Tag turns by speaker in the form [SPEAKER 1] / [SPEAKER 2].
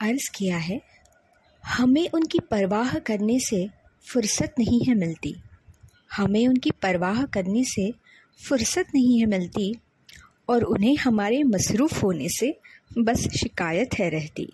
[SPEAKER 1] अर्ज़ किया है, हमें उनकी परवाह करने से फुर्सत नहीं है मिलती। हमें उनकी परवाह करने से फुर्सत नहीं है मिलती और उन्हें हमारे मसरूफ़ होने से बस शिकायत है रहती।